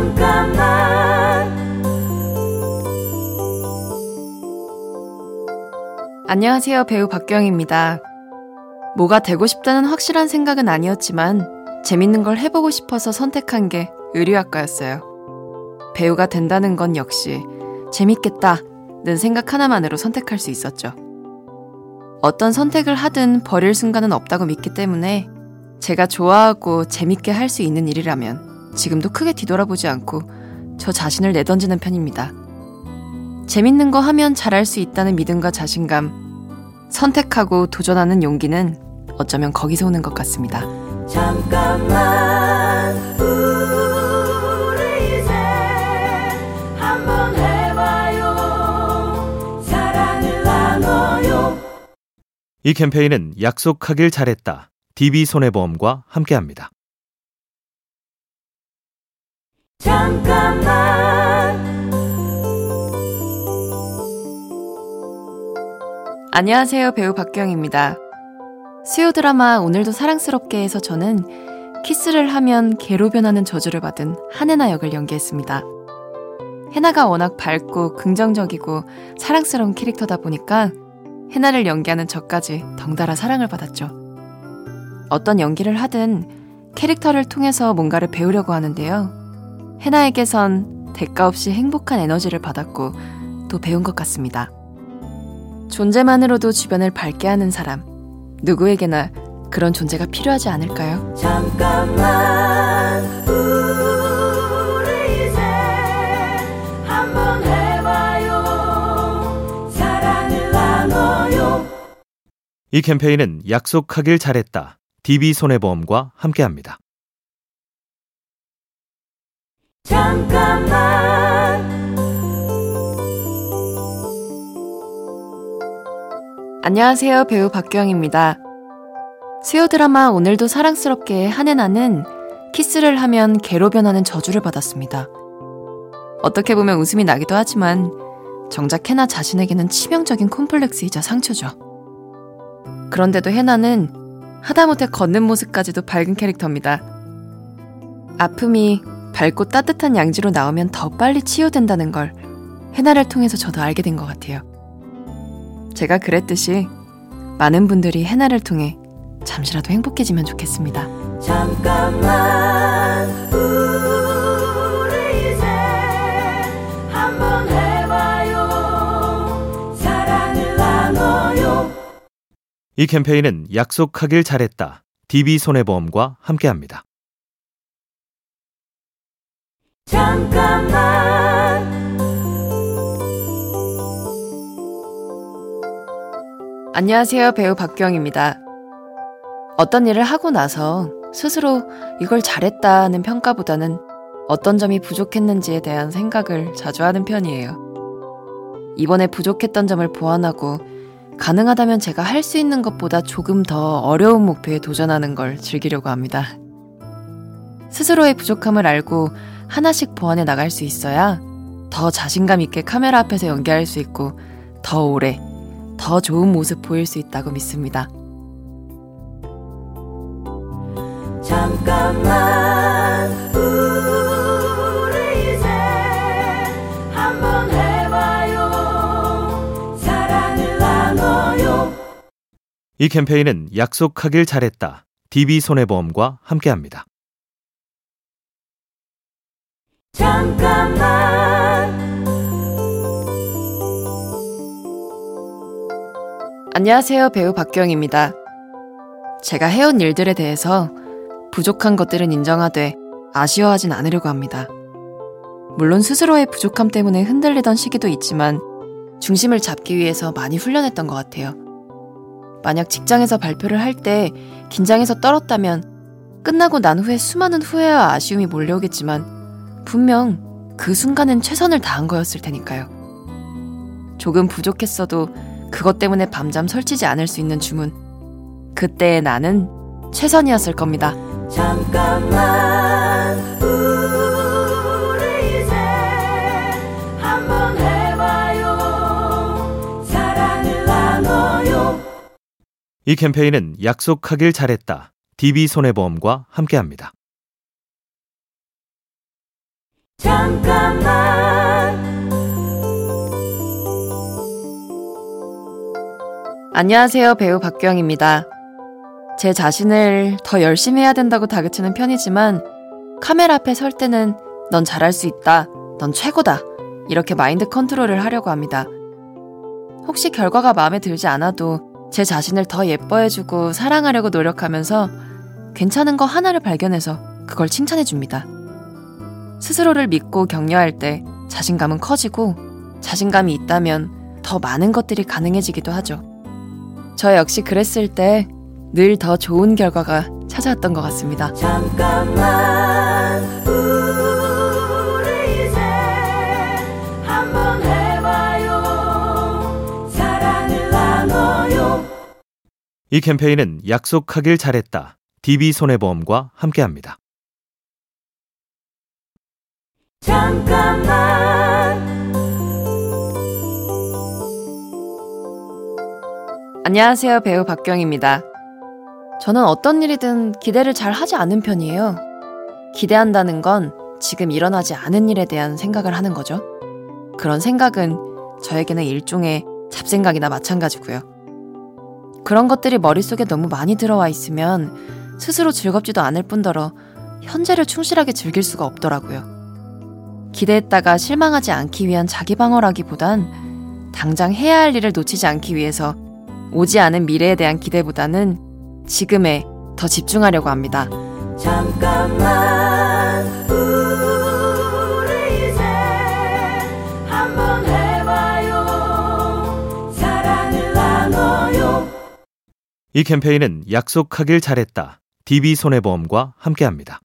잠깐만 안녕하세요. 배우 박경입니다. 뭐가 되고 싶다는 확실한 생각은 아니었지만 재밌는 걸 해보고 싶어서 선택한 게 의류학과였어요. 배우가 된다는 건 역시 재밌겠다는 생각 하나만으로 선택할 수 있었죠. 어떤 선택을 하든 버릴 순간은 없다고 믿기 때문에 제가 좋아하고 재밌게 할 수 있는 일이라면 지금도 크게 뒤돌아보지 않고 저 자신을 내던지는 편입니다. 재밌는 거 하면 잘할 수 있다는 믿음과 자신감, 선택하고 도전하는 용기는 어쩌면 거기서 오는 것 같습니다. 잠깐만 우리 이제 한번 해봐요 사랑을 나눠요 이 캠페인은 약속하길 잘했다. DB손해보험과 함께합니다. 잠깐만 안녕하세요. 배우 박경입니다. 수요 드라마 오늘도 사랑스럽게 해서 저는 키스를 하면 개로 변하는 저주를 받은 한혜나 역을 연기했습니다. 해나가 워낙 밝고 긍정적이고 사랑스러운 캐릭터다 보니까 해나를 연기하는 저까지 덩달아 사랑을 받았죠. 어떤 연기를 하든 캐릭터를 통해서 뭔가를 배우려고 하는데요. 해나에게선 대가 없이 행복한 에너지를 받았고 또 배운 것 같습니다. 존재만으로도 주변을 밝게 하는 사람. 누구에게나 그런 존재가 필요하지 않을까요? 잠깐만 우리 이제 한번 해봐요 사랑을 나눠요 이 캠페인은 약속하길 잘했다. DB손해보험과 함께합니다. 잠깐만 안녕하세요. 배우 박경입니다. 수요 드라마 오늘도 사랑스럽게 한혜나는 키스를 하면 개로 변하는 저주를 받았습니다. 어떻게 보면 웃음이 나기도 하지만 정작 해나 자신에게는 치명적인 콤플렉스이자 상처죠. 그런데도 해나는 하다못해 걷는 모습까지도 밝은 캐릭터입니다. 아픔이 밝고 따뜻한 양지로 나오면 더 빨리 치유된다는 걸 해나를 통해서 저도 알게 된 것 같아요. 제가 그랬듯이 많은 분들이 해나를 통해 잠시라도 행복해지면 좋겠습니다. 잠깐만 우리 이제 한번 해봐요 사랑을 나눠요 이 캠페인은 약속하길 잘했다. DB손해보험과 함께합니다. 잠깐만 안녕하세요. 배우 박경입니다. 어떤 일을 하고 나서 스스로 이걸 잘했다는 평가보다는 어떤 점이 부족했는지에 대한 생각을 자주 하는 편이에요. 이번에 부족했던 점을 보완하고 가능하다면 제가 할 수 있는 것보다 조금 더 어려운 목표에 도전하는 걸 즐기려고 합니다. 스스로의 부족함을 알고 하나씩 보완해 나갈 수 있어야 더 자신감 있게 카메라 앞에서 연기할 수 있고 더 오래, 더 좋은 모습 보일 수 있다고 믿습니다. 잠깐만 우리 이제 한번 해봐요 사랑을 나눠요 이 캠페인은 약속하길 잘했다. DB손해보험과 함께합니다. 잠깐만 안녕하세요. 배우 박경입니다. 제가 해온 일들에 대해서 부족한 것들은 인정하되 아쉬워하진 않으려고 합니다. 물론 스스로의 부족함 때문에 흔들리던 시기도 있지만 중심을 잡기 위해서 많이 훈련했던 것 같아요. 만약 직장에서 발표를 할 때 긴장해서 떨었다면 끝나고 난 후에 수많은 후회와 아쉬움이 몰려오겠지만 분명 그 순간은 최선을 다한 거였을 테니까요. 조금 부족했어도 그것 때문에 밤잠 설치지 않을 수 있는 주문. 그때의 나는 최선이었을 겁니다. 잠깐만 우리 이제 한번 해봐요 사랑을 나눠요 이 캠페인은 약속하길 잘했다. DB손해보험과 함께합니다. 잠깐만 안녕하세요. 배우 박경입니다. 제 자신을 더 열심히 해야 된다고 다그치는 편이지만 카메라 앞에 설 때는 넌 잘할 수 있다. 넌 최고다. 이렇게 마인드 컨트롤을 하려고 합니다. 혹시 결과가 마음에 들지 않아도 제 자신을 더 예뻐해주고 사랑하려고 노력하면서 괜찮은 거 하나를 발견해서 그걸 칭찬해줍니다. 스스로를 믿고 격려할 때 자신감은 커지고 자신감이 있다면 더 많은 것들이 가능해지기도 하죠. 저 역시 그랬을 때 늘 더 좋은 결과가 찾아왔던 것 같습니다. 잠깐만 우리 이제 한번 해봐요 사랑을 나눠요 이 캠페인은 약속하길 잘했다. DB손해보험과 함께합니다. 잠깐만 안녕하세요. 배우 박경입니다. 저는 어떤 일이든 기대를 잘 하지 않는 편이에요. 기대한다는 건 지금 일어나지 않은 일에 대한 생각을 하는 거죠. 그런 생각은 저에게는 일종의 잡생각이나 마찬가지고요. 그런 것들이 머릿속에 너무 많이 들어와 있으면 스스로 즐겁지도 않을 뿐더러 현재를 충실하게 즐길 수가 없더라고요. 기대했다가 실망하지 않기 위한 자기 방어라기보단 당장 해야 할 일을 놓치지 않기 위해서 오지 않은 미래에 대한 기대보다는 지금에 더 집중하려고 합니다. 잠깐만 우리 이제 한번 해봐요 사랑을 나눠요 이 캠페인은 약속하길 잘했다. DB손해보험과 함께합니다.